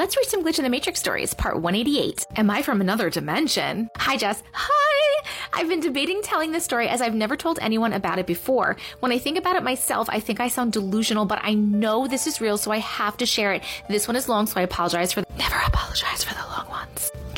Let's read some Glitch in the Matrix stories, part 188. Am I from another dimension? Hi, Jess. Hi! I've been debating telling this story as I've never told anyone about it before. When I think about it myself, I think I sound delusional, but I know this is real, so I have to share it. This one is long, so I apologize for. Never apologize for the.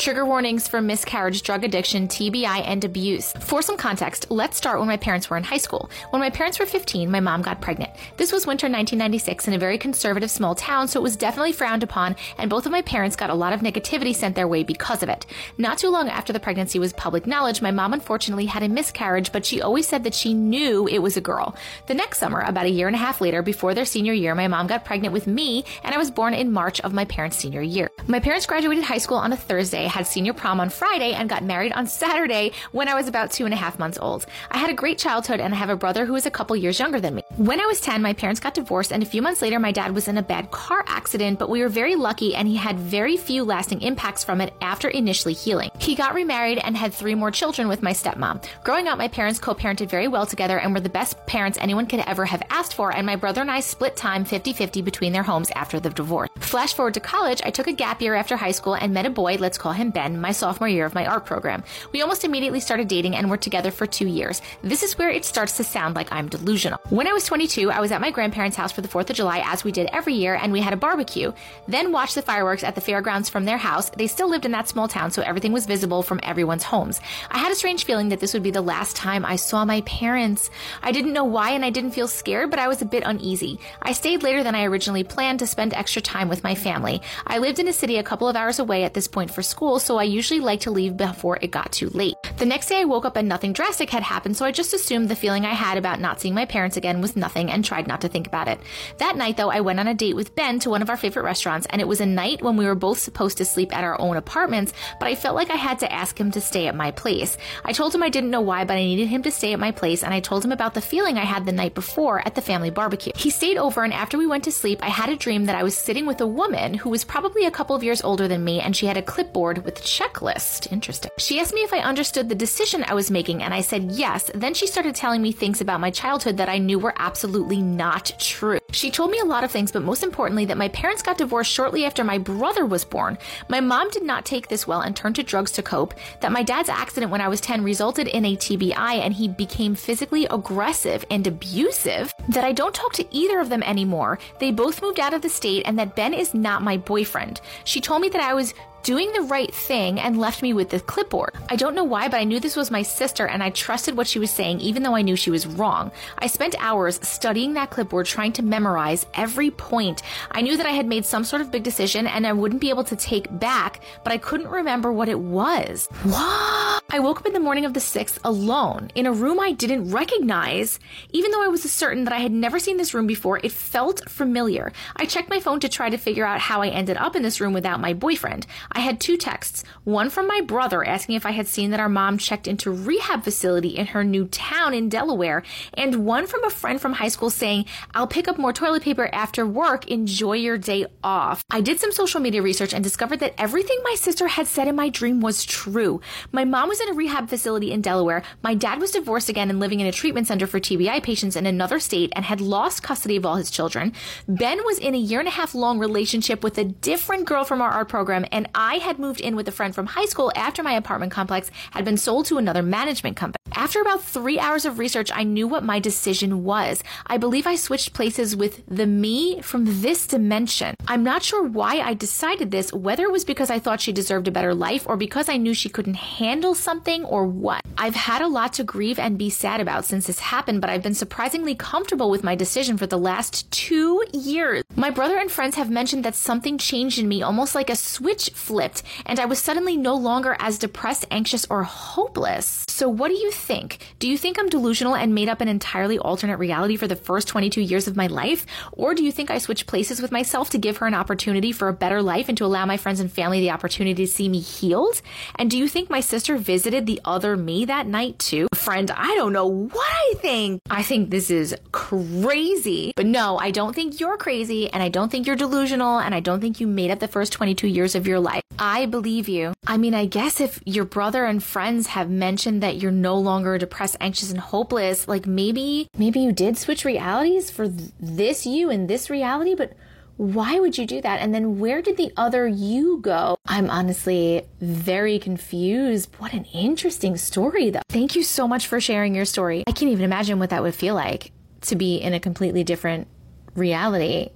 Trigger warnings for miscarriage, drug addiction, TBI, and abuse. For some context, let's start when my parents were in high school. When my parents were 15, my mom got pregnant. This was winter 1996 in a very conservative small town, so it was definitely frowned upon, and both of my parents got a lot of negativity sent their way because of it. Not too long after the pregnancy was public knowledge, my mom unfortunately had a miscarriage, but she always said that she knew it was a girl. The next summer, about a year and a half later, before their senior year, my mom got pregnant with me, and I was born in March of my parents' senior year. My parents graduated high school on a Thursday, had senior prom on Friday, and got married on Saturday when I was about two and a half months old. I had a great childhood and I have a brother who is a couple years younger than me. When I was 10, my parents got divorced, and a few months later, my dad was in a bad car accident, but we were very lucky and he had very few lasting impacts from it after initially healing. He got remarried and had three more children with my stepmom. Growing up, my parents co parented very well together and were the best parents anyone could ever have asked for, and my brother and I split time 50 50 between their homes after the divorce. Flash forward to college, I took a gap year after high school and met a boy, let's call him Ben, my sophomore year of my art program. We almost immediately started dating and were together for two years. This is where it starts to sound like I'm delusional. When I was 22, I was at my grandparents' house for the 4th of July, as we did every year, and we had a barbecue. Then watched the fireworks at the fairgrounds from their house. They still lived in that small town, so everything was visible from everyone's homes. I had a strange feeling that this would be the last time I saw my parents. I didn't know why and I didn't feel scared, but I was a bit uneasy. I stayed later than I originally planned to spend extra time with my family. I lived in a city a couple of hours away at this point for school, so I usually like to leave before it got too late. The next day I woke up and nothing drastic had happened, so I just assumed the feeling I had about not seeing my parents again was nothing and tried not to think about it. That night, though, I went on a date with Ben to one of our favorite restaurants, and it was a night when we were both supposed to sleep at our own apartments, but I felt like I had to ask him to stay at my place. I told him I didn't know why, but I needed him to stay at my place, and I told him about the feeling I had the night before at the family barbecue. He stayed over, and after we went to sleep, I had a dream that I was sitting with a woman who was probably a couple of years older than me, and she had a clipboard with checklist. Interesting. She asked me if I understood the decision I was making, and I said yes. Then she started telling me things about my childhood that I knew were absolutely not true. She told me a lot of things, but most importantly, that my parents got divorced shortly after my brother was born. My mom did not take this well and turned to drugs to cope. That my dad's accident when I was 10 resulted in a TBI and he became physically aggressive and abusive. That I don't talk to either of them anymore. They both moved out of the state and that Ben is not my boyfriend. She told me that I was doing the right thing and left me with the clipboard. I don't know why, but I knew this was my sister and I trusted what she was saying, even though I knew she was wrong. I spent hours studying that clipboard, trying to memorize every point. I knew that I had made some sort of big decision and I wouldn't be able to take back, but I couldn't remember what it was. What? I woke up in the morning of the 6th alone in a room I didn't recognize. Even though I was certain that I had never seen this room before, it felt familiar. I checked my phone to try to figure out how I ended up in this room without my boyfriend. I had two texts, one from my brother asking if I had seen that our mom checked into rehab facility in her new town in Delaware, and one from a friend from high school saying, I'll pick up more toilet paper after work. Enjoy your day off. I did some social media research and discovered that everything my sister had said in my dream was true. My mom was in a rehab facility in Delaware. My dad was divorced again and living in a treatment center for TBI patients in another state and had lost custody of all his children. Ben was in a year and a half long relationship with a different girl from our art program, and I had moved in with a friend from high school after my apartment complex had been sold to another management company. After about three hours of research, I knew what my decision was. I believe I switched places with the me from this dimension. I'm not sure why I decided this, whether it was because I thought she deserved a better life or because I knew she couldn't handle something or what. I've had a lot to grieve and be sad about since this happened, but I've been surprisingly comfortable with my decision for the last two years. My brother and friends have mentioned that something changed in me, almost like a switch flipped, and I was suddenly no longer as depressed, anxious, or hopeless. So, what do you think? Do you think I'm delusional and made up an entirely alternate reality for the first 22 years of my life? Or do you think I switched places with myself to give her an opportunity for a better life and to allow my friends and family the opportunity to see me healed? And do you think my sister visited the other me that night too? Friend, I don't know what I think. I think this is crazy. But no, I don't think you're crazy and I don't think you're delusional and I don't think you made up the first 22 years of your life. I believe you. I mean, I guess if your brother and friends have mentioned that you're no longer depressed, anxious, and hopeless, like maybe, maybe you did switch realities for th- this you and this reality, but Why would you do that? And then where did the other you go? I'm honestly very confused. What an interesting story, though. Thank you so much for sharing your story. I can't even imagine what that would feel like to be in a completely different reality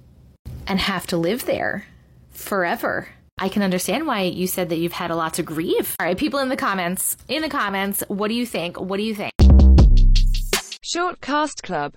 and have to live there forever. I can understand why you said that you've had a lot to grieve. All right, people in the comments, in the comments, what do you think? What do you think? Short Cast Club